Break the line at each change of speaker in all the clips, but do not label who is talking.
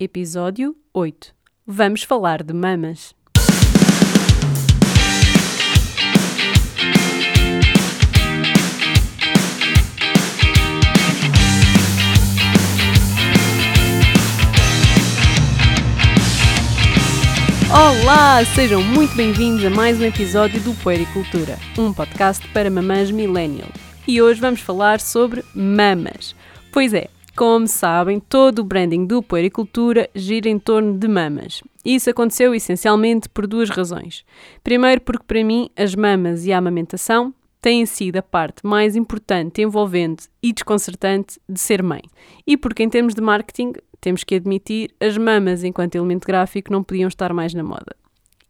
Episódio 8. Vamos falar de mamas. Olá, sejam muito bem-vindos a mais um episódio do Puericultura, um podcast para mamães millennial. E hoje vamos falar sobre mamas. Pois é, como sabem, todo o branding do Puericultura gira em torno de mamas. Isso aconteceu essencialmente por duas razões. Primeiro, porque para mim as mamas e a amamentação têm sido a parte mais importante, envolvente e desconcertante de ser mãe. E porque, em termos de marketing, temos que admitir, as mamas enquanto elemento gráfico não podiam estar mais na moda.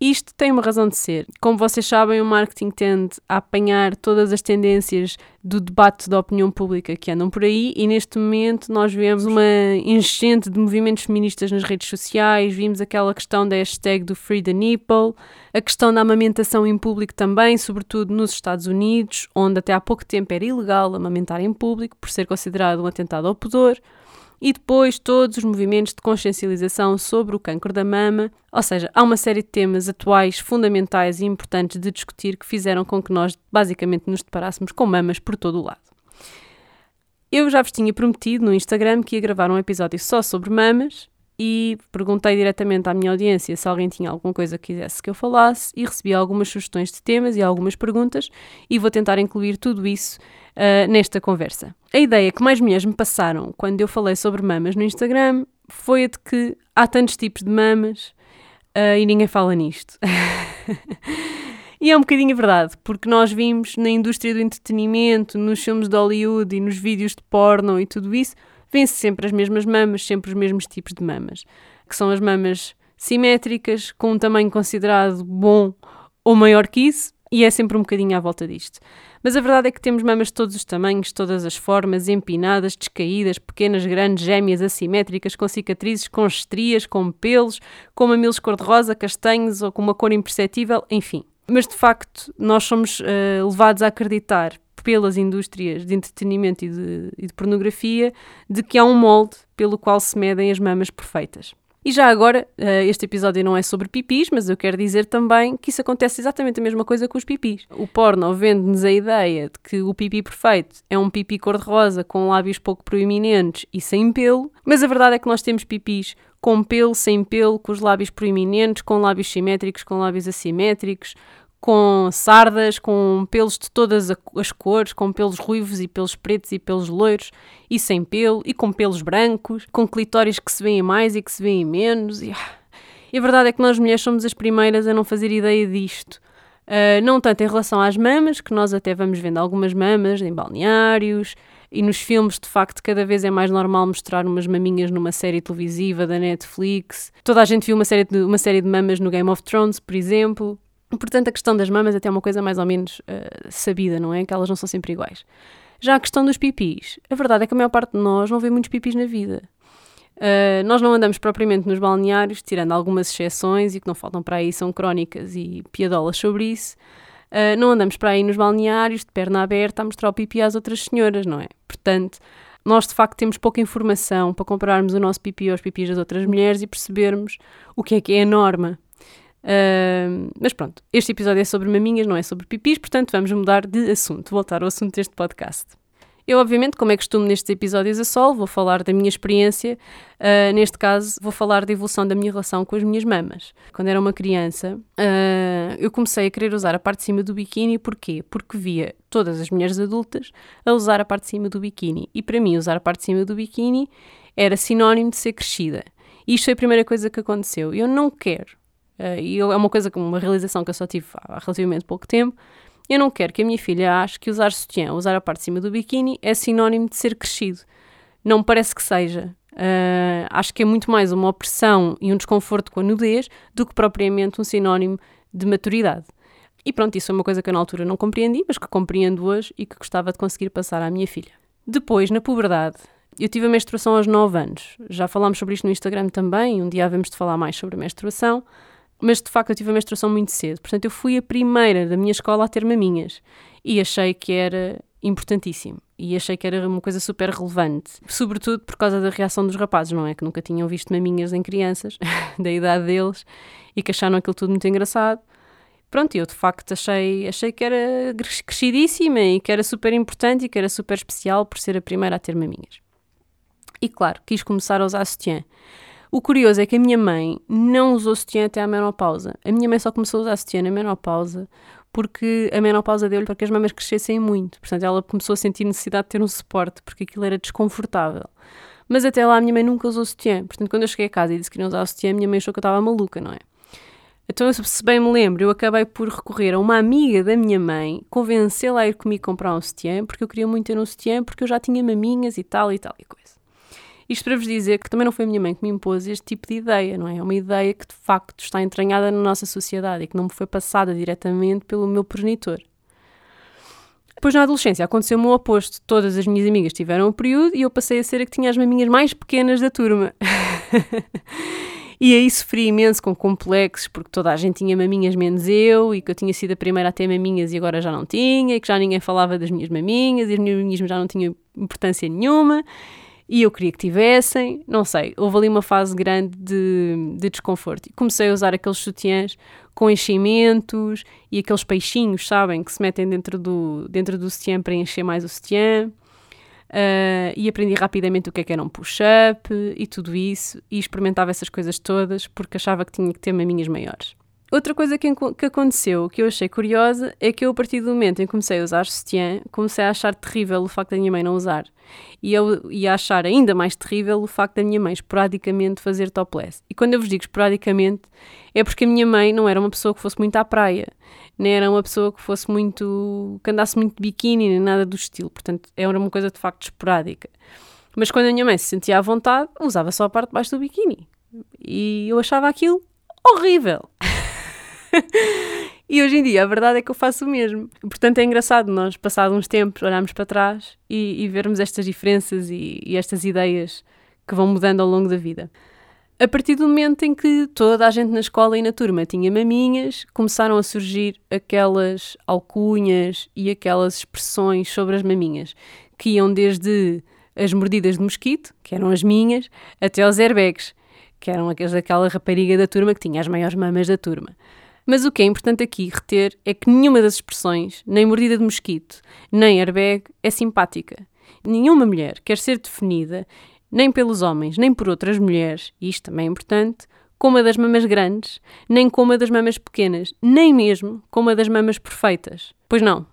Isto tem uma razão de ser. Como vocês sabem, o marketing tende a apanhar todas as tendências do debate da opinião pública que andam por aí e neste momento nós vemos uma enchente de movimentos feministas nas redes sociais, vimos aquela questão da hashtag do Free the Nipple, a questão da amamentação em público também, sobretudo nos Estados Unidos, onde até há pouco tempo era ilegal amamentar em público por ser considerado um atentado ao pudor e depois todos os movimentos de consciencialização sobre o cancro da mama, ou seja, há uma série de temas atuais, fundamentais e importantes de discutir que fizeram com que nós basicamente nos deparássemos com mamas por todo o lado. Eu já vos tinha prometido no Instagram que ia gravar um episódio só sobre mamas e perguntei diretamente à minha audiência se alguém tinha alguma coisa que quisesse que eu falasse e recebi algumas sugestões de temas e algumas perguntas e vou tentar incluir tudo isso uh, nesta conversa. A ideia que mais mulheres me passaram quando eu falei sobre mamas no Instagram foi a de que há tantos tipos de mamas uh, e ninguém fala nisto. e é um bocadinho verdade, porque nós vimos na indústria do entretenimento, nos filmes de Hollywood e nos vídeos de porno e tudo isso, vê-se sempre as mesmas mamas, sempre os mesmos tipos de mamas, que são as mamas simétricas, com um tamanho considerado bom ou maior que isso, e é sempre um bocadinho à volta disto. Mas a verdade é que temos mamas de todos os tamanhos, todas as formas, empinadas, descaídas, pequenas, grandes, gêmeas, assimétricas, com cicatrizes, com estrias, com pelos, com mamilos cor-de-rosa, castanhos ou com uma cor imperceptível, enfim. Mas de facto, nós somos uh, levados a acreditar pelas indústrias de entretenimento e de, e de pornografia de que há um molde pelo qual se medem as mamas perfeitas. E já agora, eh, este episódio não é sobre pipis, mas eu quero dizer também que isso acontece exatamente a mesma coisa com os pipis. O porno vende-nos a ideia de que o pipi perfeito é um pipi cor-de-rosa com lábios pouco proeminentes e sem pelo, mas a verdade é que nós temos pipis com pelo, sem pelo, com os lábios proeminentes, com lábios simétricos, com lábios assimétricos, com sardas, com pelos de todas as cores, com pelos ruivos e pelos pretos e pelos loiros, e sem pelo, e com pelos brancos, com clitóris que se veem mais e que se veem menos. E, ah, e a verdade é que nós mulheres somos as primeiras a não fazer ideia disto. Uh, não tanto em relação às mamas, que nós até vamos vendo algumas mamas em balneários, e nos filmes, de facto, cada vez é mais normal mostrar umas maminhas numa série televisiva da Netflix. Toda a gente viu uma série de, uma série de mamas no Game of Thrones, por exemplo. Portanto, a questão das mamas é até uma coisa mais ou menos uh, sabida, não é? Que elas não são sempre iguais. Já a questão dos pipis, a verdade é que a maior parte de nós não vê muitos pipis na vida. Uh, nós não andamos propriamente nos balneários, tirando algumas exceções e que não faltam para aí, são crónicas e piadolas sobre isso. Uh, não andamos para aí nos balneários de perna aberta a mostrar o pipi às outras senhoras, não é? Portanto, nós de facto temos pouca informação para compararmos o nosso pipi aos pipis das outras mulheres e percebermos o que é que é a norma. Mas pronto, este episódio é sobre maminhas, não é sobre pipis, portanto vamos mudar de assunto, voltar ao assunto deste podcast. Eu, obviamente, como é costume nestes episódios a sol, vou falar da minha experiência. Uh, neste caso, vou falar da evolução da minha relação com as minhas mamas. Quando era uma criança, uh, eu comecei a querer usar a parte de cima do biquíni. Porquê? Porque via todas as mulheres adultas a usar a parte de cima do biquíni. E para mim, usar a parte de cima do biquíni era sinónimo de ser crescida. E isto foi a primeira coisa que aconteceu. Eu não quero Uh, e é uma coisa, uma realização que eu só tive há relativamente pouco tempo. Eu não quero que a minha filha ache que usar sutiã, usar a parte de cima do biquíni, é sinónimo de ser crescido. Não parece que seja. Uh, acho que é muito mais uma opressão e um desconforto com a nudez do que propriamente um sinónimo de maturidade. E pronto, isso é uma coisa que eu na altura não compreendi, mas que compreendo hoje e que gostava de conseguir passar à minha filha. Depois, na puberdade, eu tive a menstruação aos 9 anos. Já falámos sobre isto no Instagram também, um dia havemos de falar mais sobre a menstruação mas de facto eu tive a menstruação muito cedo. Portanto, eu fui a primeira da minha escola a ter maminhas e achei que era importantíssimo. e achei que era uma coisa super relevante, sobretudo por causa da reação dos rapazes, não é? Que nunca tinham visto maminhas em crianças, da idade deles, e que acharam aquilo tudo muito engraçado. Pronto, eu de facto achei, achei que era crescidíssima e que era super importante e que era super especial por ser a primeira a ter maminhas. E claro, quis começar a usar sutiã. O curioso é que a minha mãe não usou sutiã até à menopausa. A minha mãe só começou a usar sutiã na menopausa porque a menopausa deu-lhe para que as mamas crescessem muito. Portanto, ela começou a sentir necessidade de ter um suporte, porque aquilo era desconfortável. Mas até lá a minha mãe nunca usou sutiã. Portanto, quando eu cheguei a casa e disse que não usava sutiã, a minha mãe achou que eu estava maluca, não é? Então, se bem me lembro, eu acabei por recorrer a uma amiga da minha mãe, convencê-la a ir comigo comprar um sutiã, porque eu queria muito ter um sutiã, porque eu já tinha maminhas e tal e tal e coisa. Isto para vos dizer que também não foi a minha mãe que me impôs este tipo de ideia, não é? É uma ideia que de facto está entranhada na nossa sociedade e que não me foi passada diretamente pelo meu progenitor. Depois, na adolescência, aconteceu-me o oposto. Todas as minhas amigas tiveram o período e eu passei a ser a que tinha as maminhas mais pequenas da turma. e aí sofri imenso com complexos, porque toda a gente tinha maminhas menos eu, e que eu tinha sido a primeira a ter maminhas e agora já não tinha, e que já ninguém falava das minhas maminhas, e as minhas maminhas já não tinham importância nenhuma e eu queria que tivessem, não sei, houve ali uma fase grande de, de desconforto. Comecei a usar aqueles sutiãs com enchimentos e aqueles peixinhos, sabem, que se metem dentro do, dentro do sutiã para encher mais o sutiã. Uh, e aprendi rapidamente o que é que era um push-up e tudo isso, e experimentava essas coisas todas porque achava que tinha que ter maminhas maiores. Outra coisa que, que, aconteceu que eu achei curiosa é que eu, a partir do momento em que comecei a usar sutiã, comecei a achar terrível o facto da minha mãe não usar. E eu ia achar ainda mais terrível o facto da minha mãe esporadicamente fazer topless. E quando eu vos digo esporadicamente, é porque a minha mãe não era uma pessoa que fosse muito à praia, nem era uma pessoa que fosse muito. que andasse muito de biquíni, nem nada do estilo. Portanto, era uma coisa de facto esporádica. Mas quando a minha mãe se sentia à vontade, usava só a parte de baixo do biquíni. E eu achava aquilo horrível. e hoje em dia a verdade é que eu faço o mesmo. Portanto, é engraçado nós, passados uns tempos, olharmos para trás e, e vermos estas diferenças e, e estas ideias que vão mudando ao longo da vida. A partir do momento em que toda a gente na escola e na turma tinha maminhas, começaram a surgir aquelas alcunhas e aquelas expressões sobre as maminhas, que iam desde as mordidas de mosquito, que eram as minhas, até aos airbags, que eram aquelas daquela rapariga da turma que tinha as maiores mamas da turma. Mas o que é importante aqui reter é que nenhuma das expressões, nem mordida de mosquito, nem airbag, é simpática. Nenhuma mulher quer ser definida, nem pelos homens, nem por outras mulheres, e isto também é importante, como a das mamas grandes, nem como a das mamas pequenas, nem mesmo como a das mamas perfeitas. Pois não.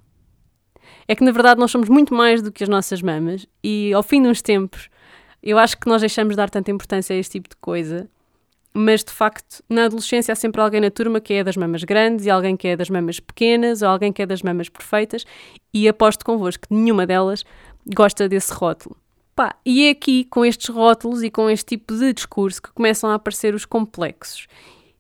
É que na verdade nós somos muito mais do que as nossas mamas, e ao fim de uns tempos eu acho que nós deixamos de dar tanta importância a este tipo de coisa mas de facto, na adolescência há sempre alguém na turma que é das mamas grandes e alguém que é das mamas pequenas ou alguém que é das mamas perfeitas e aposto convosco que nenhuma delas gosta desse rótulo. Pá, e é aqui, com estes rótulos e com este tipo de discurso, que começam a aparecer os complexos.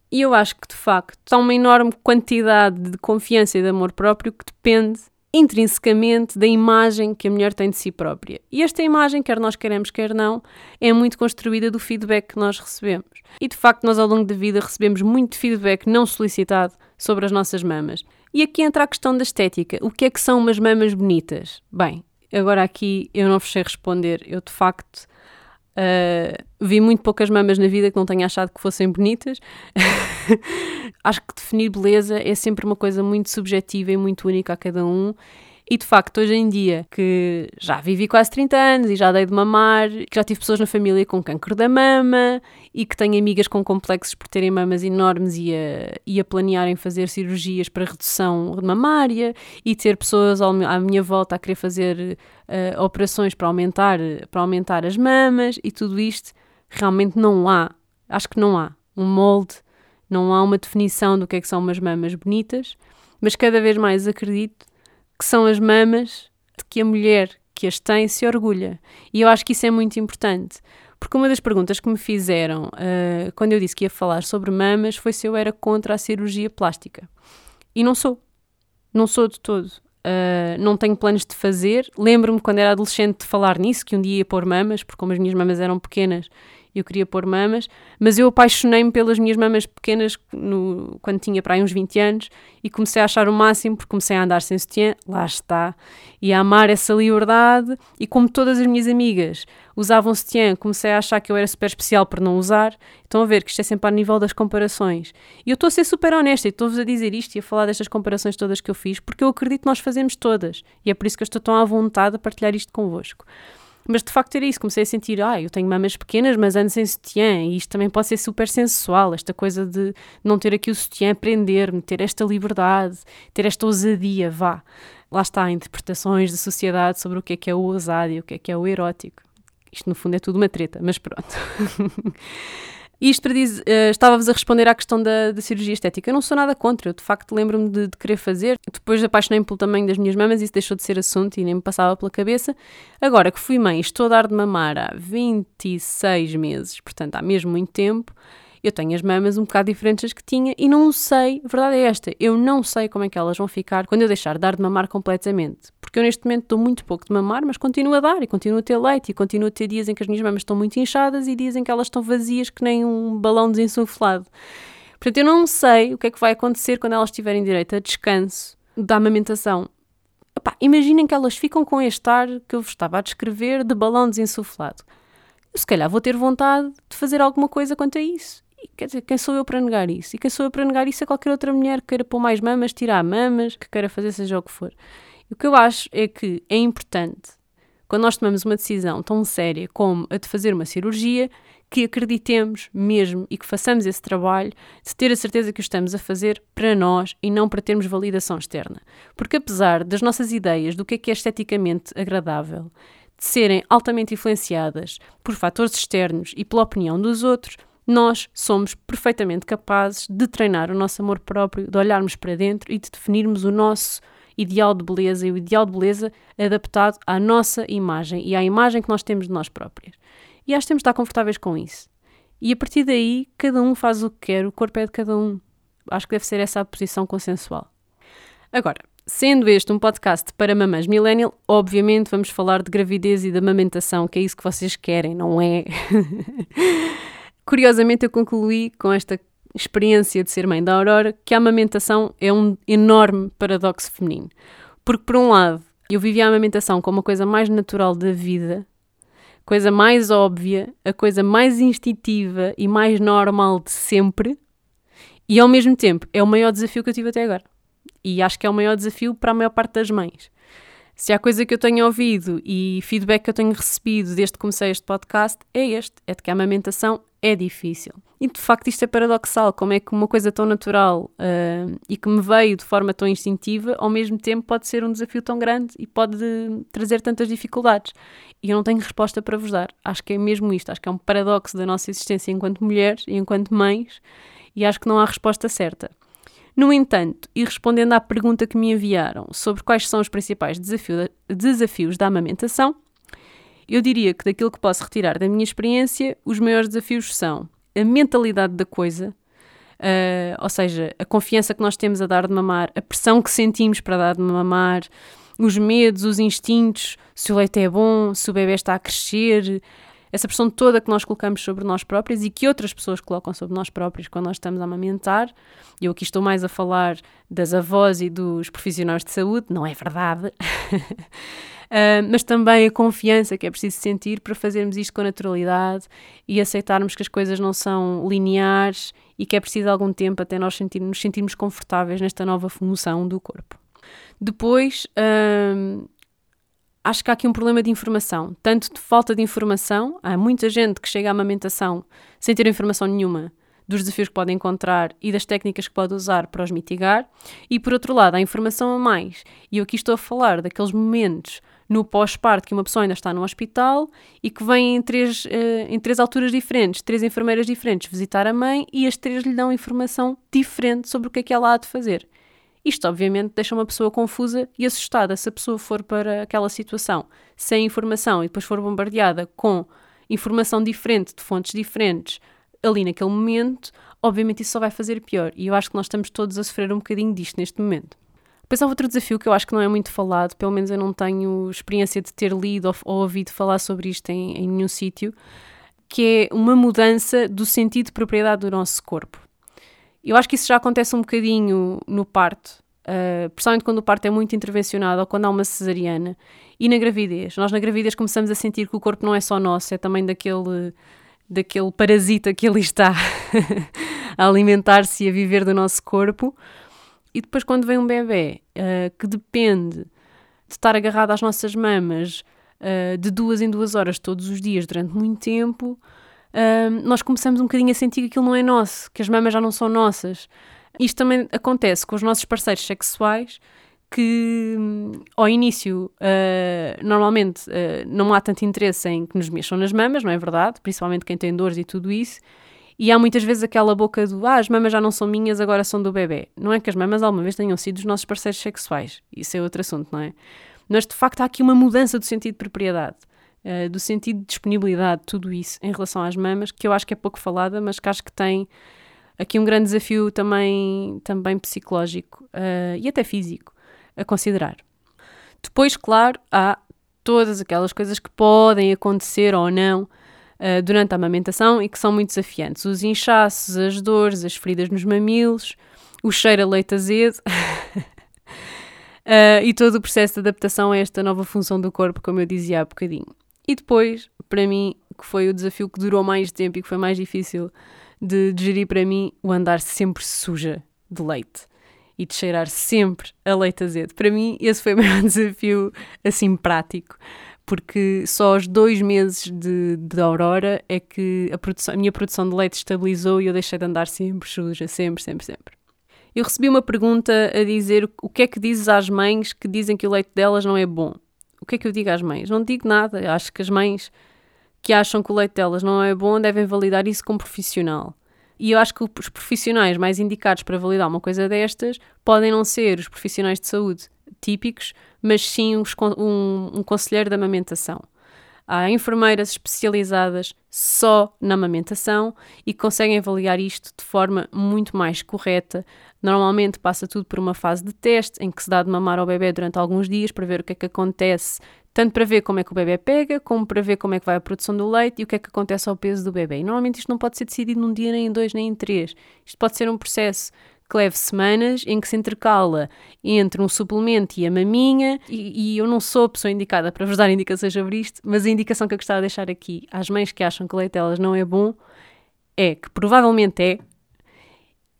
E eu acho que, de facto, há uma enorme quantidade de confiança e de amor próprio que depende intrinsecamente da imagem que a mulher tem de si própria. E esta imagem, quer nós queremos, quer não, é muito construída do feedback que nós recebemos. E de facto, nós ao longo da vida recebemos muito feedback não solicitado sobre as nossas mamas. E aqui entra a questão da estética. O que é que são umas mamas bonitas? Bem, agora aqui eu não vos sei responder. Eu de facto Uh, vi muito poucas mamas na vida que não tenha achado que fossem bonitas. Acho que definir beleza é sempre uma coisa muito subjetiva e muito única a cada um. E de facto, hoje em dia, que já vivi quase 30 anos e já dei de mamar, que já tive pessoas na família com cancro da mama e que tenho amigas com complexos por terem mamas enormes e a, e a planearem fazer cirurgias para redução mamária e ter pessoas ao, à minha volta a querer fazer uh, operações para aumentar, para aumentar as mamas e tudo isto, realmente não há, acho que não há um molde, não há uma definição do que é que são umas mamas bonitas, mas cada vez mais acredito que são as mamas de que a mulher que as tem se orgulha. E eu acho que isso é muito importante. Porque uma das perguntas que me fizeram uh, quando eu disse que ia falar sobre mamas foi se eu era contra a cirurgia plástica. E não sou. Não sou de todo. Uh, não tenho planos de fazer. Lembro-me quando era adolescente de falar nisso, que um dia ia pôr mamas, porque como as minhas mamas eram pequenas, eu queria pôr mamas, mas eu apaixonei-me pelas minhas mamas pequenas no, quando tinha para aí uns 20 anos e comecei a achar o máximo porque comecei a andar sem sutiã, lá está, e a amar essa liberdade e como todas as minhas amigas usavam sutiã, comecei a achar que eu era super especial por não usar. Estão a ver que isto é sempre a nível das comparações. E eu estou a ser super honesta e estou-vos a dizer isto e a falar destas comparações todas que eu fiz porque eu acredito que nós fazemos todas e é por isso que eu estou tão à vontade a partilhar isto convosco. Mas de facto era isso, comecei a sentir, ah, eu tenho mamas pequenas, mas ando sem sutiã, e isto também pode ser super sensual, esta coisa de não ter aqui o sutiã, prender-me, ter esta liberdade, ter esta ousadia, vá. Lá está, interpretações da sociedade sobre o que é que é o ousado e o que é que é o erótico. Isto no fundo é tudo uma treta, mas pronto. Isto para dizer, uh, estava-vos a responder à questão da, da, cirurgia estética. Eu não sou nada contra, eu de facto lembro-me de, de, querer fazer. Depois apaixonei-me pelo tamanho das minhas mamas isso deixou de ser assunto e nem me passava pela cabeça. Agora que fui mãe, estou a dar de mamar há 26 meses, portanto há mesmo muito tempo eu tenho as mamas um bocado diferentes das que tinha e não sei, a verdade é esta, eu não sei como é que elas vão ficar quando eu deixar de dar de mamar completamente. Porque eu neste momento dou muito pouco de mamar, mas continuo a dar e continuo a ter leite e continuo a ter dias em que as minhas mamas estão muito inchadas e dias em que elas estão vazias que nem um balão desinsuflado. Portanto, eu não sei o que é que vai acontecer quando elas tiverem direito a descanso da amamentação. Epá, imaginem que elas ficam com este ar que eu vos estava a descrever de balão desinsuflado. Eu, se calhar vou ter vontade de fazer alguma coisa quanto a isso. Quer dizer, quem sou eu para negar isso? E quem sou eu para negar isso é qualquer outra mulher que queira pôr mais mamas, tirar mamas, que queira fazer seja o que for. E o que eu acho é que é importante, quando nós tomamos uma decisão tão séria como a de fazer uma cirurgia, que acreditemos mesmo e que façamos esse trabalho de ter a certeza que o estamos a fazer para nós e não para termos validação externa. Porque apesar das nossas ideias do que é que é esteticamente agradável, de serem altamente influenciadas por fatores externos e pela opinião dos outros, nós somos perfeitamente capazes de treinar o nosso amor próprio, de olharmos para dentro e de definirmos o nosso ideal de beleza e o ideal de beleza adaptado à nossa imagem e à imagem que nós temos de nós próprias. E acho que temos de estar confortáveis com isso. E a partir daí, cada um faz o que quer, o corpo é de cada um. Acho que deve ser essa a posição consensual. Agora, sendo este um podcast para mamães millennial, obviamente vamos falar de gravidez e de amamentação, que é isso que vocês querem, não é? Curiosamente, eu concluí com esta experiência de ser mãe da Aurora que a amamentação é um enorme paradoxo feminino. Porque, por um lado, eu vivia a amamentação como a coisa mais natural da vida, coisa mais óbvia, a coisa mais instintiva e mais normal de sempre, e ao mesmo tempo é o maior desafio que eu tive até agora. E acho que é o maior desafio para a maior parte das mães. Se há coisa que eu tenho ouvido e feedback que eu tenho recebido desde que comecei este podcast é este: é de que a amamentação é difícil. E de facto isto é paradoxal, como é que uma coisa tão natural uh, e que me veio de forma tão instintiva, ao mesmo tempo pode ser um desafio tão grande e pode trazer tantas dificuldades. E eu não tenho resposta para vos dar. Acho que é mesmo isto, acho que é um paradoxo da nossa existência enquanto mulheres e enquanto mães, e acho que não há resposta certa. No entanto, e respondendo à pergunta que me enviaram sobre quais são os principais desafio, desafios da amamentação, eu diria que daquilo que posso retirar da minha experiência, os maiores desafios são a mentalidade da coisa, uh, ou seja, a confiança que nós temos a dar de mamar, a pressão que sentimos para dar de mamar, os medos, os instintos, se o leite é bom, se o bebê está a crescer, essa pressão toda que nós colocamos sobre nós próprios e que outras pessoas colocam sobre nós próprios quando nós estamos a amamentar. Eu aqui estou mais a falar das avós e dos profissionais de saúde, não é verdade. Uh, mas também a confiança que é preciso sentir para fazermos isto com naturalidade e aceitarmos que as coisas não são lineares e que é preciso algum tempo até nós sentir, nos sentirmos confortáveis nesta nova função do corpo. Depois, uh, acho que há aqui um problema de informação, tanto de falta de informação, há muita gente que chega à amamentação sem ter informação nenhuma dos desafios que pode encontrar e das técnicas que pode usar para os mitigar, e por outro lado, há informação a mais. E eu aqui estou a falar daqueles momentos no pós-parto que uma pessoa ainda está no hospital e que vem em três, uh, em três alturas diferentes, três enfermeiras diferentes visitar a mãe e as três lhe dão informação diferente sobre o que é que ela há de fazer. Isto, obviamente, deixa uma pessoa confusa e assustada se a pessoa for para aquela situação sem informação e depois for bombardeada com informação diferente, de fontes diferentes, ali naquele momento, obviamente isso só vai fazer pior. E eu acho que nós estamos todos a sofrer um bocadinho disto neste momento. Depois há outro desafio que eu acho que não é muito falado, pelo menos eu não tenho experiência de ter lido ou, ou ouvido falar sobre isto em, em nenhum sítio, que é uma mudança do sentido de propriedade do nosso corpo. Eu acho que isso já acontece um bocadinho no parto, uh, principalmente quando o parto é muito intervencionado ou quando há uma cesariana. E na gravidez. Nós na gravidez começamos a sentir que o corpo não é só nosso, é também daquele, daquele parasita que ali está a alimentar-se e a viver do nosso corpo. E depois quando vem um bebê uh, que depende de estar agarrado às nossas mamas uh, de duas em duas horas todos os dias durante muito tempo, nós começamos um bocadinho a sentir que aquilo não é nosso, que as mamas já não são nossas. Isto também acontece com os nossos parceiros sexuais, que hum, ao início uh, normalmente uh, não há tanto interesse em que nos mexam nas mamas, não é verdade? Principalmente quem tem dores e tudo isso. E há muitas vezes aquela boca do ah, as mamas já não são minhas, agora são do bebê. Não é que as mamas alguma vez tenham sido os nossos parceiros sexuais. Isso é outro assunto, não é? Mas de facto há aqui uma mudança do sentido de propriedade. Uh, do sentido de disponibilidade, tudo isso em relação às mamas, que eu acho que é pouco falada, mas que acho que tem aqui um grande desafio também, também psicológico uh, e até físico a considerar. Depois, claro, há todas aquelas coisas que podem acontecer ou não uh, durante a amamentação e que são muito desafiantes: os inchaços, as dores, as feridas nos mamilos, o cheiro a leite azedo. Uh, e todo o processo de adaptação a esta nova função do corpo, como eu dizia há bocadinho. E depois, para mim, que foi o desafio que durou mais tempo e que foi mais difícil de, de gerir para mim, o andar sempre suja de leite e de cheirar sempre a leite azedo. Para mim, esse foi o maior desafio, assim, prático, porque só aos dois meses de, de Aurora é que a, produção, a minha produção de leite estabilizou e eu deixei de andar sempre suja, sempre, sempre, sempre. Eu recebi uma pergunta a dizer o que é que dizes às mães que dizem que o leite delas não é bom o que é que eu digo às mães? Não digo nada. Acho que as mães que acham que o leite delas não é bom devem validar isso com profissional. E eu acho que os profissionais mais indicados para validar uma coisa destas podem não ser os profissionais de saúde típicos, mas sim um, um conselheiro de amamentação. Há enfermeiras especializadas só na amamentação e conseguem avaliar isto de forma muito mais correta. Normalmente passa tudo por uma fase de teste em que se dá de mamar ao bebê durante alguns dias para ver o que é que acontece, tanto para ver como é que o bebê pega, como para ver como é que vai a produção do leite e o que é que acontece ao peso do bebê. E normalmente isto não pode ser decidido num dia, nem em dois, nem em três. Isto pode ser um processo que leve semanas, em que se intercala entre um suplemento e a maminha, e, e, eu não sou a pessoa indicada para vos dar indicações sobre isto, mas a indicação que eu gostava de deixar aqui às mães que acham que o leite delas não é bom é que provavelmente é,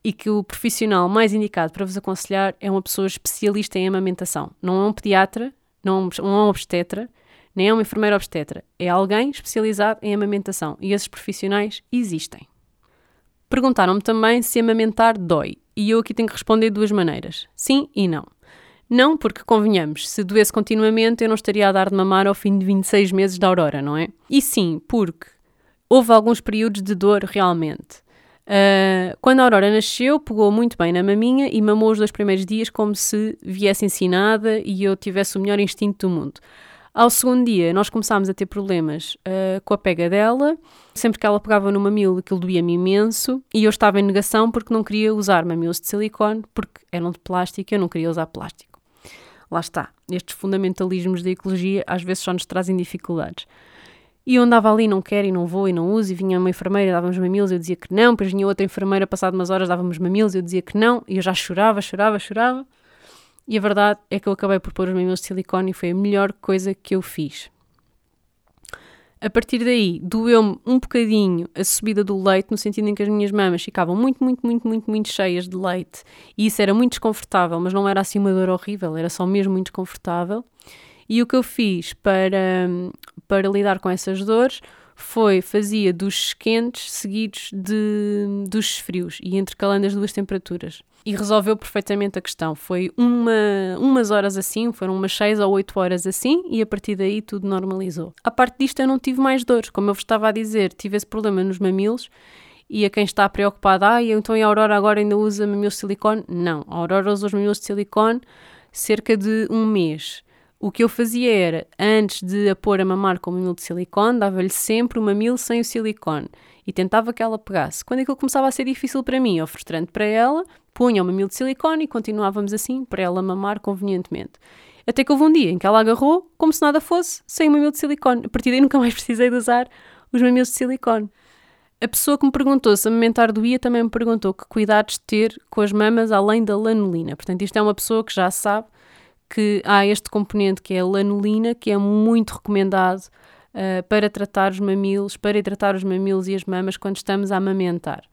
e que o profissional mais indicado para vos aconselhar é uma pessoa especialista em amamentação. Não é um pediatra, não é um obstetra, nem é uma enfermeira obstetra. É alguém especializado em amamentação e esses profissionais existem. Perguntaram-me também se amamentar dói. E eu aqui tenho que responder de duas maneiras: sim e não. Não, porque convenhamos, se doesse continuamente eu não estaria a dar de mamar ao fim de 26 meses da Aurora, não é? E sim, porque houve alguns períodos de dor realmente. Uh, quando a Aurora nasceu, pegou muito bem na maminha e mamou os dois primeiros dias como se viesse ensinada e eu tivesse o melhor instinto do mundo. Ao segundo dia, nós começámos a ter problemas uh, com a pega dela. Sempre que ela pegava no mamilo, aquilo doía-me imenso. E eu estava em negação porque não queria usar mamilos de silicone, porque eram de plástico e eu não queria usar plástico. Lá está. Estes fundamentalismos da ecologia às vezes só nos trazem dificuldades. E eu andava ali, não quero e não vou e não uso, e vinha uma enfermeira, dava-nos mamilos, eu dizia que não, depois vinha outra enfermeira, passado umas horas, dava-nos mamilos, eu dizia que não, e eu já chorava, chorava, chorava. E a verdade é que eu acabei por pôr os mamilos de silicone e foi a melhor coisa que eu fiz. A partir daí, doeu-me um bocadinho a subida do leite, no sentido em que as minhas mamas ficavam muito, muito, muito, muito, muito cheias de leite. E isso era muito desconfortável, mas não era assim uma dor horrível, era só mesmo muito desconfortável. E o que eu fiz para, para lidar com essas dores foi, fazia duches quentes seguidos de duches frios e intercalando as duas temperaturas e resolveu perfeitamente a questão. Foi uma, umas horas assim, foram umas 6 ou 8 horas assim, e a partir daí tudo normalizou. A parte disto, eu não tive mais dores. Como eu vos estava a dizer, tive esse problema nos mamilos. E a quem está preocupado, ah, então a Aurora agora ainda usa mamilos de silicone? Não, a Aurora usa os mamilos de silicone cerca de um mês. O que eu fazia era, antes de a pôr a mamar com o mamilo de silicone, dava-lhe sempre o mamilo sem o silicone e tentava que ela pegasse. Quando aquilo começava a ser difícil para mim ou frustrante para ela, punha o mamilo de silicone e continuávamos assim para ela mamar convenientemente. Até que houve um dia em que ela agarrou, como se nada fosse, sem o mamilo de silicone. A partir daí nunca mais precisei de usar os mamilos de silicone. A pessoa que me perguntou se amamentar doía também me perguntou que cuidados ter com as mamas além da lanolina. Portanto, isto é uma pessoa que já sabe que há este componente que é a lanolina, que é muito recomendado uh, para tratar os mamilos, para hidratar os mamilos e as mamas quando estamos a amamentar.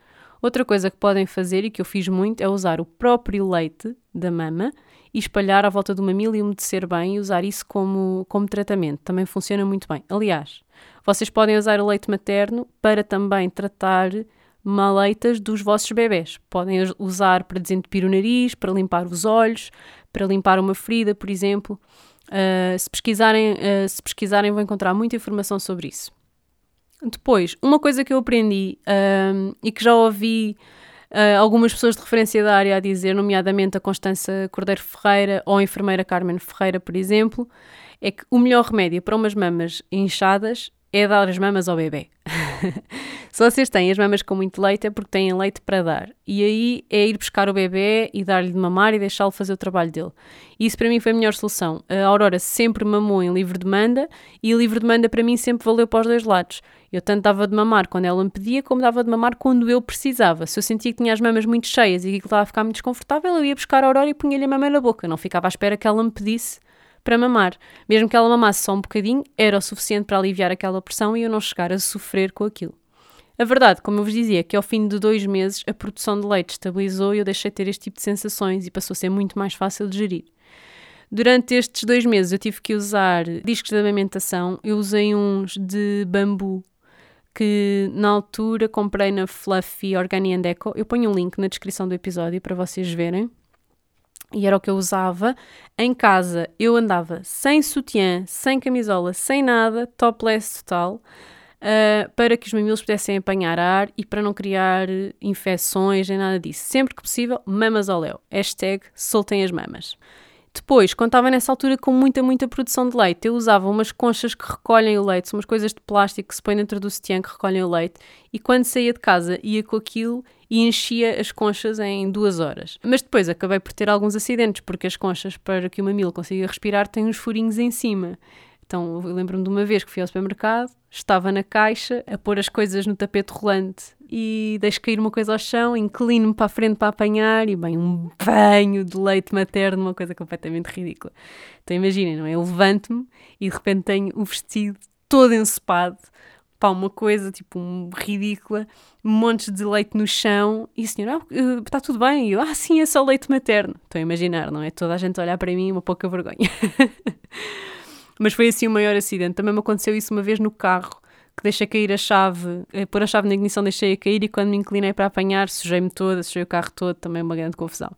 Outra coisa que podem fazer e que eu fiz muito é usar o próprio leite da mama e espalhar à volta do mamilo e umedecer bem e usar isso como, como tratamento. Também funciona muito bem. Aliás, vocês podem usar o leite materno para também tratar maleitas dos vossos bebés. Podem usar para desentupir o nariz, para limpar os olhos, para limpar uma ferida, por exemplo. Uh, se, pesquisarem, uh, se pesquisarem, vão encontrar muita informação sobre isso. Depois, uma coisa que eu aprendi uh, e que já ouvi uh, algumas pessoas de referência da área a dizer, nomeadamente a Constança Cordeiro Ferreira ou a enfermeira Carmen Ferreira, por exemplo, é que o melhor remédio para umas mamas inchadas é dar as mamas ao bebê. Se vocês têm as mamas com muito leite é porque têm leite para dar. E aí é ir buscar o bebê e dar-lhe de mamar e deixá-lo fazer o trabalho dele. Isso para mim foi a melhor solução. A Aurora sempre mamou em livre demanda e livre demanda para mim sempre valeu para os dois lados. Eu tanto dava de mamar quando ela me pedia, como dava de mamar quando eu precisava. Se eu sentia que tinha as mamas muito cheias e que estava a ficar muito desconfortável, eu ia buscar a Aurora e punha-lhe a mama na boca. Não ficava à espera que ela me pedisse para mamar. Mesmo que ela mamasse só um bocadinho, era o suficiente para aliviar aquela pressão e eu não chegar a sofrer com aquilo. A verdade, como eu vos dizia, é que ao fim de dois meses a produção de leite estabilizou e eu deixei de ter este tipo de sensações e passou a ser muito mais fácil de gerir. Durante estes dois meses eu tive que usar discos de amamentação. Eu usei uns de bambu que na altura comprei na Fluffy Organi and Eco. Eu ponho um link na descrição do episódio para vocês verem. E era o que eu usava. Em casa eu andava sem sutiã, sem camisola, sem nada, topless total, uh, para que os mamilos pudessem apanhar ar e para não criar infecções nem nada disso. Sempre que possível, mamas ao léu. Hashtag soltem as mamas. Depois, estava nessa altura com muita, muita produção de leite, eu usava umas conchas que recolhem o leite, são umas coisas de plástico que se põem dentro do sutiã que recolhem o leite, e quando saía de casa ia com aquilo e enchia as conchas em duas horas. Mas depois acabei por ter alguns acidentes, porque as conchas, para que o mamilo consiga respirar, têm uns furinhos em cima. Então, eu lembro-me de uma vez que fui ao supermercado, estava na caixa a pôr as coisas no tapete rolante e deixo cair uma coisa ao chão, inclino-me para a frente para apanhar e, bem, um banho de leite materno, uma coisa completamente ridícula. Então, imaginem, não é? Eu levanto-me e de repente tenho o vestido todo ensopado, pá, uma coisa tipo um, ridícula, montes de leite no chão e a senhora, ah, está tudo bem? E eu, ah, sim, é só leite materno. Estou a imaginar, não é? Toda a gente olhar para mim, uma pouca vergonha. Mas foi assim o maior acidente. Também me aconteceu isso uma vez no carro, que deixei cair a chave, eh, pôr a chave na ignição, deixei-a cair e quando me inclinei para apanhar, sujei-me toda, sujei o carro todo, também uma grande confusão.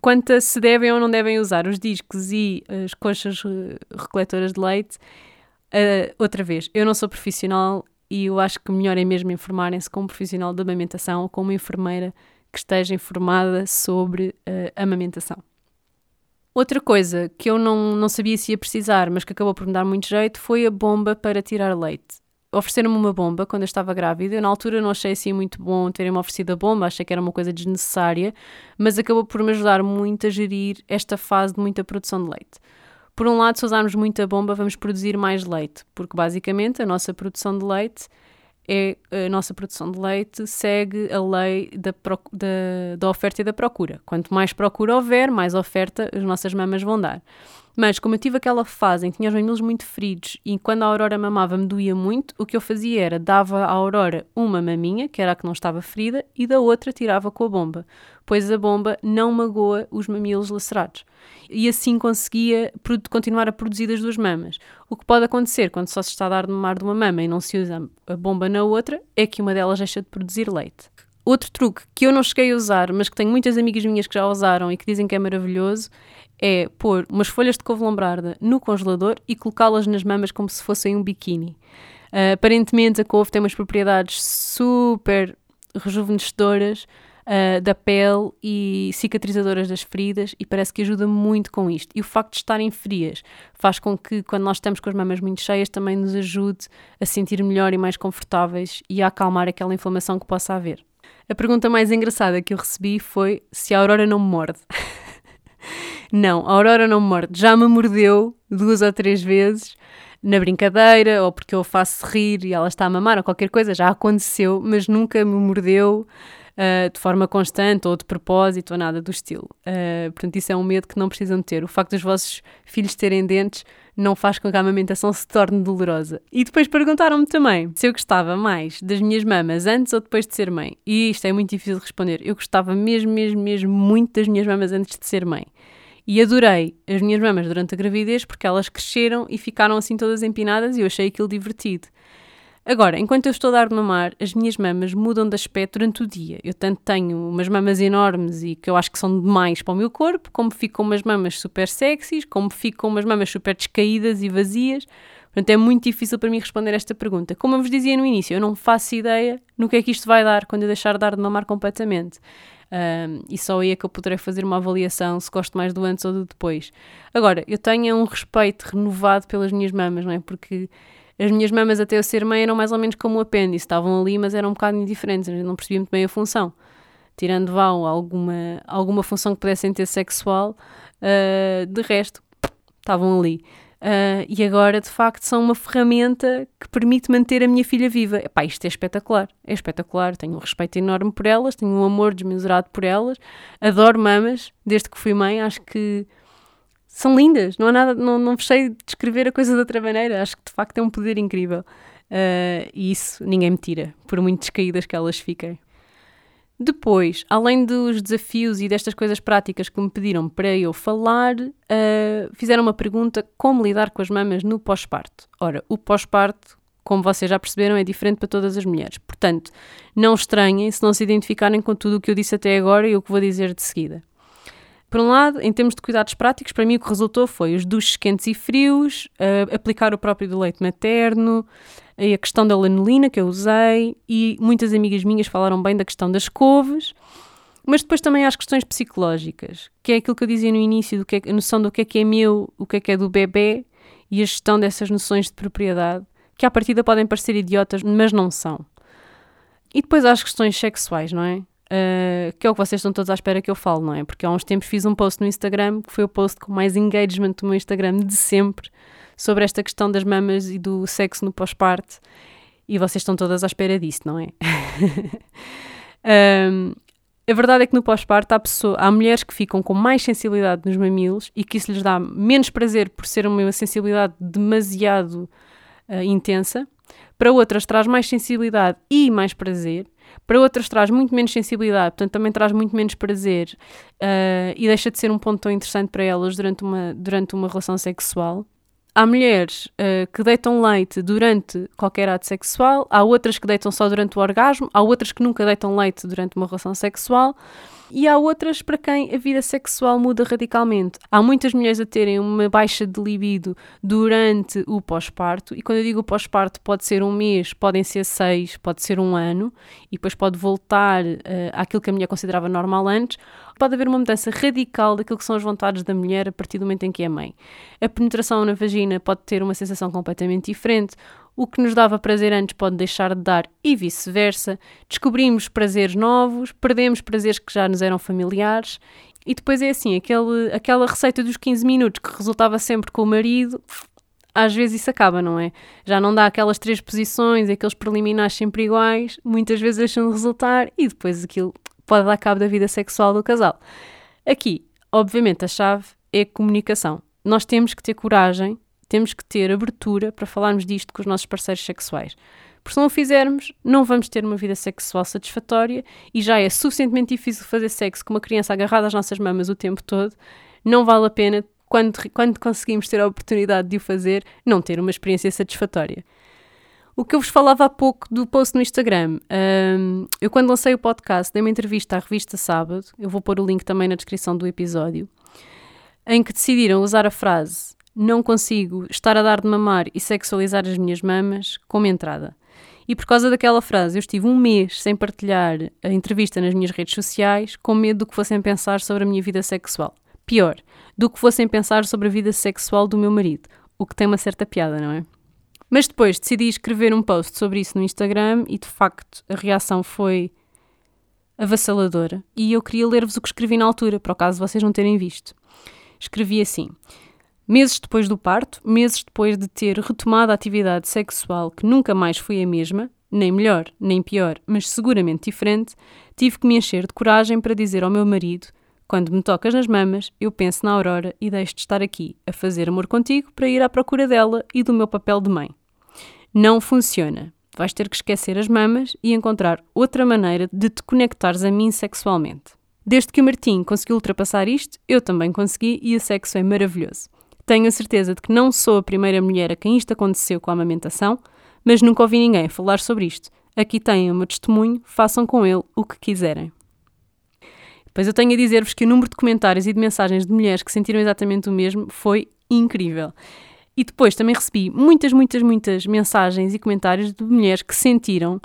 Quanto a se devem ou não devem usar os discos e as coxas eh, recoletoras de leite, uh, outra vez, eu não sou profissional e eu acho que melhor é mesmo informarem-se com um profissional de amamentação ou com uma enfermeira que esteja informada sobre uh, amamentação. Outra coisa que eu não, não sabia se ia precisar, mas que acabou por me dar muito jeito, foi a bomba para tirar leite. Ofereceram-me uma bomba quando eu estava grávida. Eu, na altura, não achei assim muito bom terem-me oferecido a bomba, achei que era uma coisa desnecessária, mas acabou por me ajudar muito a gerir esta fase de muita produção de leite. Por um lado, se usarmos muita bomba, vamos produzir mais leite, porque basicamente a nossa produção de leite é a nossa produção de leite segue a lei da, da, da, oferta e da procura. Quanto mais procura houver, mais oferta as nossas mamas vão dar. Mas como eu tive aquela fase em que tinha os mamilos muito feridos e quando a Aurora mamava me doía muito, o que eu fazia era dava à Aurora uma maminha, que era a que não estava ferida, e da outra tirava com a bomba, pois a bomba não magoa os mamilos lacerados. E assim conseguia continuar a produzir as duas mamas. O que pode acontecer quando só se está a dar de mamar de uma mama e não se usa a bomba na outra é que uma delas deixa de produzir leite. Outro truque que eu não cheguei a usar, mas que tenho muitas amigas minhas que já usaram e que dizem que é maravilhoso, é pôr umas folhas de couve lombrarda no congelador e colocá-las nas mamas como se fossem um biquíni. Uh, aparentemente a couve tem umas propriedades super rejuvenescedoras uh, da pele e cicatrizadoras das feridas e parece que ajuda muito com isto. E o facto de estarem frias faz com que quando nós estamos com as mamas muito cheias também nos ajude a sentir melhor e mais confortáveis e a acalmar aquela inflamação que possa haver. A pergunta mais engraçada que eu recebi foi se a Aurora não me morde. Não, a Aurora não me morde. Já me mordeu duas ou três vezes. na brincadeira ou porque eu faço rir e ela está a mamar ou qualquer coisa, já aconteceu, mas nunca me mordeu uh, de forma constante ou de propósito ou nada do estilo. Uh, portanto, isso é um medo que não precisam ter. O facto dos vossos filhos terem dentes não faz com que a amamentação se torne dolorosa. E depois perguntaram-me também se eu gostava mais das minhas mamas antes ou depois de ser mãe. E isto é muito difícil de responder. Eu gostava mesmo, mesmo, mesmo muito das minhas mamas antes de ser mãe. E adorei as minhas mamas durante a gravidez porque elas cresceram e ficaram assim todas empinadas e eu achei aquilo divertido. Agora, enquanto eu estou a dar de mamar, as minhas mamas mudam de aspecto durante o dia. Eu tanto tenho umas mamas enormes e que eu acho que são demais para o meu corpo, como fico com umas mamas super sexys, como fico com umas mamas super descaídas e vazias. Portanto, é muito difícil para mim responder esta pergunta. Como eu vos dizia no início, eu não faço ideia no que é que isto vai dar quando eu deixar de dar de mamar completamente. Um, e só aí é que eu poderei fazer uma avaliação se gosto mais do antes ou do depois. Agora, eu tenho um respeito renovado pelas minhas mamas, não é? Porque as minhas mamas até eu ser mãe eram mais ou menos como o apêndice, estavam ali, mas eram um bocado indiferentes, não percebia muito bem a função. Tirando vá alguma, alguma função que pudessem ter sexual, uh, de resto, estavam ali. Uh, e agora, de facto, são uma ferramenta que permite manter a minha filha viva. Epá, isto é espetacular, é espetacular. Tenho um respeito enorme por elas, tenho um amor desmesurado por elas, adoro mamas, desde que fui mãe, acho que são lindas, não há nada, não, não fechei de descrever a coisa de outra maneira, acho que de facto é um poder incrível. Uh, e isso ninguém me tira, por muito descaídas que elas fiquem. Depois, além dos desafios e destas coisas práticas que me pediram para eu falar, uh, fizeram uma pergunta: como lidar com as mamas no pós-parto? Ora, o pós-parto, como vocês já perceberam, é diferente para todas as mulheres. Portanto, não estranhem se não se identificarem com tudo o que eu disse até agora e o que vou dizer de seguida. Por um lado, em termos de cuidados práticos, para mim o que resultou foi os duches quentes e frios, uh, aplicar o próprio do leite materno, a questão da lanolina que eu usei e muitas amigas minhas falaram bem da questão das couves, mas depois também há as questões psicológicas, que é aquilo que eu dizia no início, do que é, a noção do que é que é meu, o que é que é do bebê e a gestão dessas noções de propriedade, que à partida podem parecer idiotas, mas não são. E depois há as questões sexuais, não é? Uh, que é o que vocês estão todos à espera que eu falo, não é? Porque há uns tempos fiz um post no Instagram, que foi o post com mais engagement do meu Instagram de sempre, sobre esta questão das mamas e do sexo no pós-parto, e vocês estão todas à espera disso, não é? um, a verdade é que no pós-parto há, há mulheres que ficam com mais sensibilidade nos mamilos e que isso lhes dá menos prazer por ser uma sensibilidade demasiado uh, intensa. Para outras traz mais sensibilidade e mais prazer. Para outras traz muito menos sensibilidade, portanto também traz muito menos prazer uh, e deixa de ser um ponto tão interessante para elas durante uma, durante uma relação sexual. Há mulheres uh, que deitam leite durante qualquer ato sexual, há outras que deitam só durante o orgasmo, há outras que nunca deitam leite durante uma relação sexual e há outras para quem a vida sexual muda radicalmente. Há muitas mulheres a terem uma baixa de libido durante o pós-parto, e quando eu digo pós-parto, pode ser um mês, podem ser seis, pode ser um ano, e depois pode voltar uh, àquilo que a mulher considerava normal antes. Pode haver uma mudança radical daquilo que são as vontades da mulher a partir do momento em que é mãe. A penetração na vagina pode ter uma sensação completamente diferente, o que nos dava prazer antes pode deixar de dar e vice-versa. Descobrimos prazeres novos, perdemos prazeres que já nos eram familiares. E depois é assim, aquele, aquela receita dos 15 minutos que resultava sempre com o marido, às vezes isso acaba, não é? Já não dá aquelas três posições, aqueles preliminares sempre iguais, muitas vezes deixam de resultar e depois aquilo pode dar cabo da vida sexual do casal. Aqui, obviamente, a chave é a comunicação. Nós temos que ter coragem temos que ter abertura para falarmos disto com os nossos parceiros sexuais. Porque se não o fizermos, não vamos ter uma vida sexual satisfatória e já é suficientemente difícil fazer sexo com uma criança agarrada às nossas mamas o tempo todo. Não vale a pena, quando, quando conseguimos ter a oportunidade de o fazer, não ter uma experiência satisfatória. O que eu vos falava há pouco do post no Instagram, um, eu quando lancei o podcast dei uma entrevista à revista Sábado, eu vou pôr o link também na descrição do episódio, em que decidiram usar a frase não consigo estar a dar de mamar e sexualizar as minhas mamas como entrada. E por causa daquela frase, eu estive um mês sem partilhar a entrevista nas minhas redes sociais, com medo do que fossem pensar sobre a minha vida sexual. Pior, do que fossem pensar sobre a vida sexual do meu marido, o que tem uma certa piada, não é? Mas depois decidi escrever um post sobre isso no Instagram e de facto a reação foi avassaladora. E eu queria ler-vos o que escrevi na altura, para o caso vocês não terem visto. Escrevi assim: Meses depois do parto, meses depois de ter retomado a atividade sexual que nunca mais foi a mesma, nem melhor, nem pior, mas seguramente diferente, tive que me encher de coragem para dizer ao meu marido: quando me tocas nas mamas, eu penso na Aurora e deixo de estar aqui a fazer amor contigo para ir à procura dela e do meu papel de mãe. Não funciona. Vais ter que esquecer as mamas e encontrar outra maneira de te conectares a mim sexualmente. Desde que o Martim conseguiu ultrapassar isto, eu também consegui e o sexo é maravilhoso. Tenho a certeza de que não sou a primeira mulher a quem isto aconteceu com a amamentação, mas nunca ouvi ninguém falar sobre isto. Aqui têm o meu testemunho, façam com ele o que quiserem. Pois eu tenho a dizer-vos que o número de comentários e de mensagens de mulheres que sentiram exatamente o mesmo foi incrível. E depois também recebi muitas, muitas, muitas mensagens e comentários de mulheres que sentiram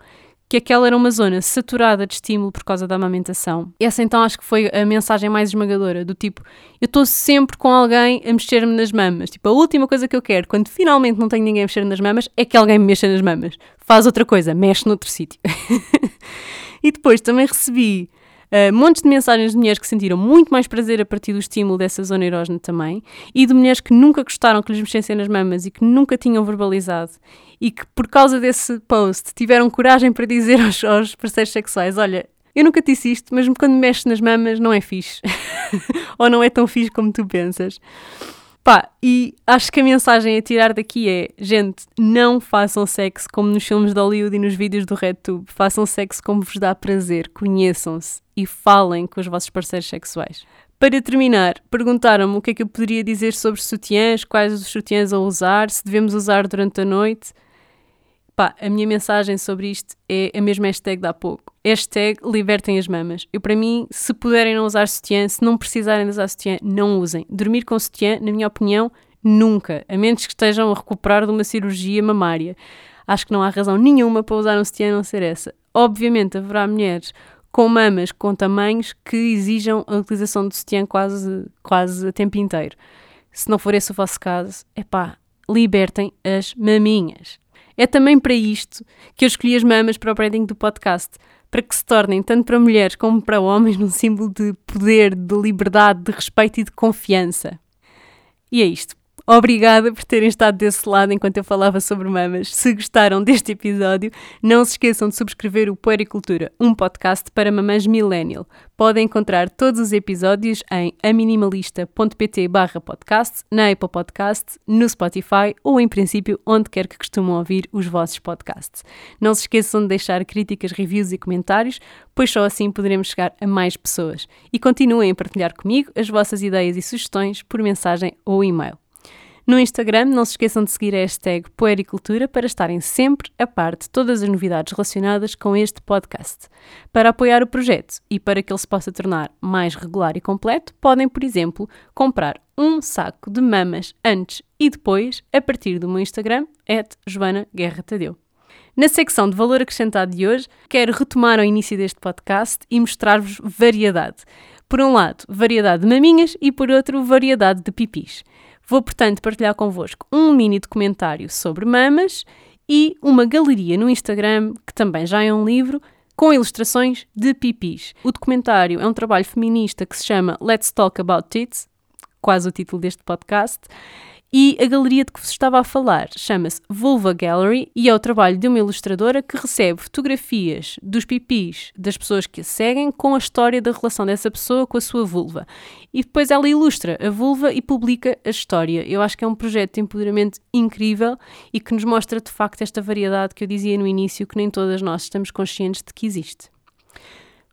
que aquela era uma zona saturada de estímulo por causa da amamentação. Essa então acho que foi a mensagem mais esmagadora, do tipo, eu estou sempre com alguém a mexer-me nas mamas. Tipo, a última coisa que eu quero, quando finalmente não tenho ninguém a mexer nas mamas, é que alguém me mexa nas mamas. Faz outra coisa, mexe noutro sítio. e depois também recebi Uh, montes de mensagens de mulheres que sentiram muito mais prazer a partir do estímulo dessa zona erógena também, e de mulheres que nunca gostaram que lhes mexessem nas mamas e que nunca tinham verbalizado, e que por causa desse post tiveram coragem para dizer aos, aos parceiros sexuais: Olha, eu nunca disse isto, mas quando me mexes nas mamas não é fixe. Ou não é tão fixe como tu pensas. Pá, e acho que a mensagem a tirar daqui é: gente, não façam sexo como nos filmes de Hollywood e nos vídeos do RedTube. Façam sexo como vos dá prazer, conheçam-se e falem com os vossos parceiros sexuais. Para terminar, perguntaram-me o que é que eu poderia dizer sobre sutiãs, quais os sutiãs a usar, se devemos usar durante a noite. Pá, a minha mensagem sobre isto é a mesma hashtag de há pouco. Hashtag libertem as mamas. Eu, para mim, se puderem não usar sutiã, se não precisarem de usar sutiã, não usem. Dormir com sutiã, na minha opinião, nunca. A menos que estejam a recuperar de uma cirurgia mamária. Acho que não há razão nenhuma para usar um sutiã a não ser essa. Obviamente, haverá mulheres com mamas com tamanhos que exijam a utilização de sutiã quase, quase a tempo inteiro. Se não for esse o vosso caso, é pá, libertem as maminhas. É também para isto que eu escolhi as mamas para o branding do podcast, para que se tornem, tanto para mulheres como para homens, num símbolo de poder, de liberdade, de respeito e de confiança. E é isto. Obrigada por terem estado desse lado enquanto eu falava sobre mamas. Se gostaram deste episódio, não se esqueçam de subscrever o Puericultura, um podcast para mamães millennial. Podem encontrar todos os episódios em aminimalista.pt podcast, na Apple Podcast, no Spotify ou, em princípio, onde quer que costumam ouvir os vossos podcasts. Não se esqueçam de deixar críticas, reviews e comentários, pois só assim poderemos chegar a mais pessoas. E continuem a partilhar comigo as vossas ideias e sugestões por mensagem ou e-mail. No Instagram, não se esqueçam de seguir a hashtag Poericultura para estarem sempre a par de todas as novidades relacionadas com este podcast. Para apoiar o projeto e para que ele se possa tornar mais regular e completo, podem, por exemplo, comprar um saco de mamas antes e depois a partir do meu Instagram, Joana Guerra Tadeu. Na secção de valor acrescentado de hoje, quero retomar ao início deste podcast e mostrar-vos variedade. Por um lado, variedade de maminhas e por outro, variedade de pipis. Vou, portanto, partilhar convosco um mini documentário sobre mamas e uma galeria no Instagram, que também já é um livro, com ilustrações de pipis. O documentário é um trabalho feminista que se chama Let's Talk About Tits, quase o título deste podcast, e a galeria de que vos estava a falar chama-se Vulva Gallery e é o trabalho de uma ilustradora que recebe fotografias dos pipis das pessoas que a seguem com a história da relação dessa pessoa com a sua vulva. E depois ela ilustra a vulva e publica a história. Eu acho que é um projeto de empoderamento incrível e que nos mostra de facto esta variedade que eu dizia no início que nem todas nós estamos conscientes de que existe.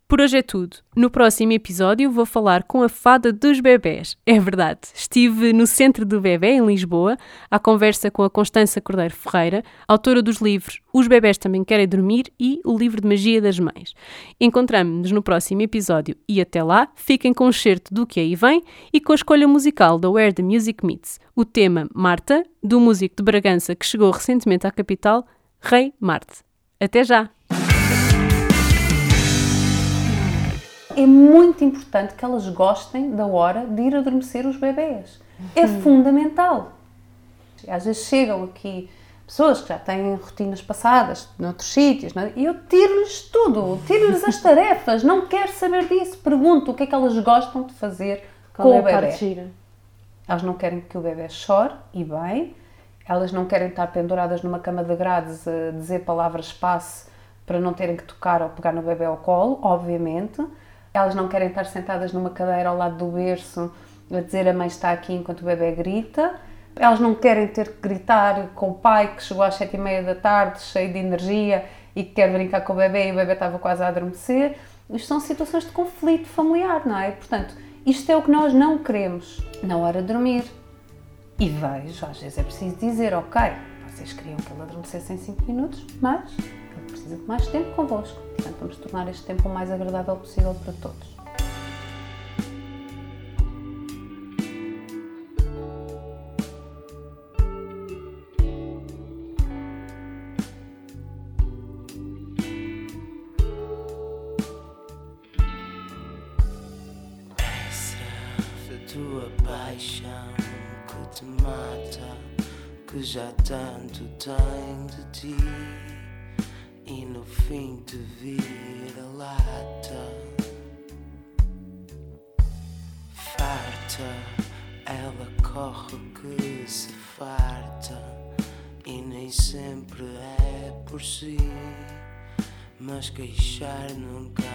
Por hoje é tudo. No próximo episódio vou falar com a fada dos bebés. É verdade, estive no Centro do Bebé, em Lisboa, à conversa com a Constança Cordeiro Ferreira, autora dos livros Os Bebés Também Querem Dormir e O Livro de Magia das Mães. Encontramos-nos no próximo episódio e até lá, fiquem com o certo do que aí vem e com a escolha musical da Where the Music Meets, o tema Marta, do músico de Bragança que chegou recentemente à capital, Rei Marte. Até já!
É muito importante que elas gostem da hora de ir adormecer os bebês. É uhum. fundamental. Às vezes chegam aqui pessoas que já têm rotinas passadas noutros sítios é? e eu tiro-lhes tudo, tiro-lhes as tarefas, não quero saber disso. Pergunto o que é que elas gostam de fazer Qual com é o bebê. Elas não querem que o bebê chore, e bem. Elas não querem estar penduradas numa cama de grades a dizer palavras passe para não terem que tocar ou pegar no bebê ao colo, obviamente. Elas não querem estar sentadas numa cadeira ao lado do berço a dizer a mãe está aqui enquanto o bebê grita. Elas não querem ter que gritar com o pai que chegou às sete e meia da tarde, cheio de energia e que quer brincar com o bebê e o bebê estava quase a adormecer. Isto são situações de conflito familiar, não é? Portanto, isto é o que nós não queremos na hora de dormir. E vejo, às vezes é preciso dizer, ok, vocês queriam que ele adormecesse em 5 minutos, mas precisa de mais tempo convosco. Portanto, vamos tornar este tempo o mais agradável possível para todos.
tua paixão que te mata, que já tanto tem mas queixar nunca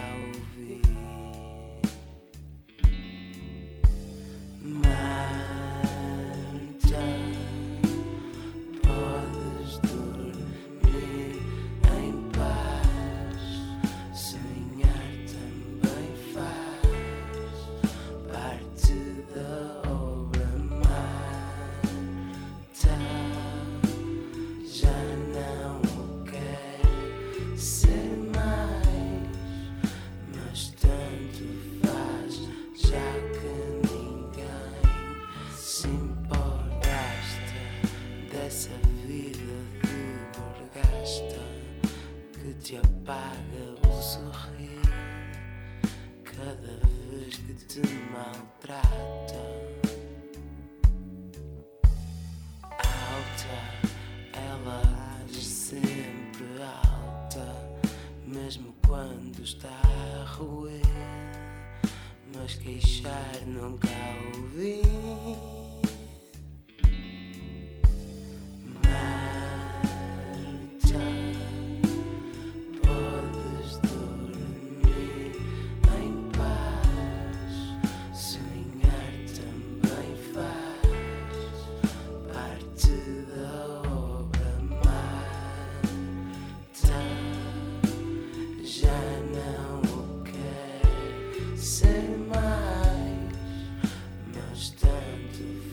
Jesus.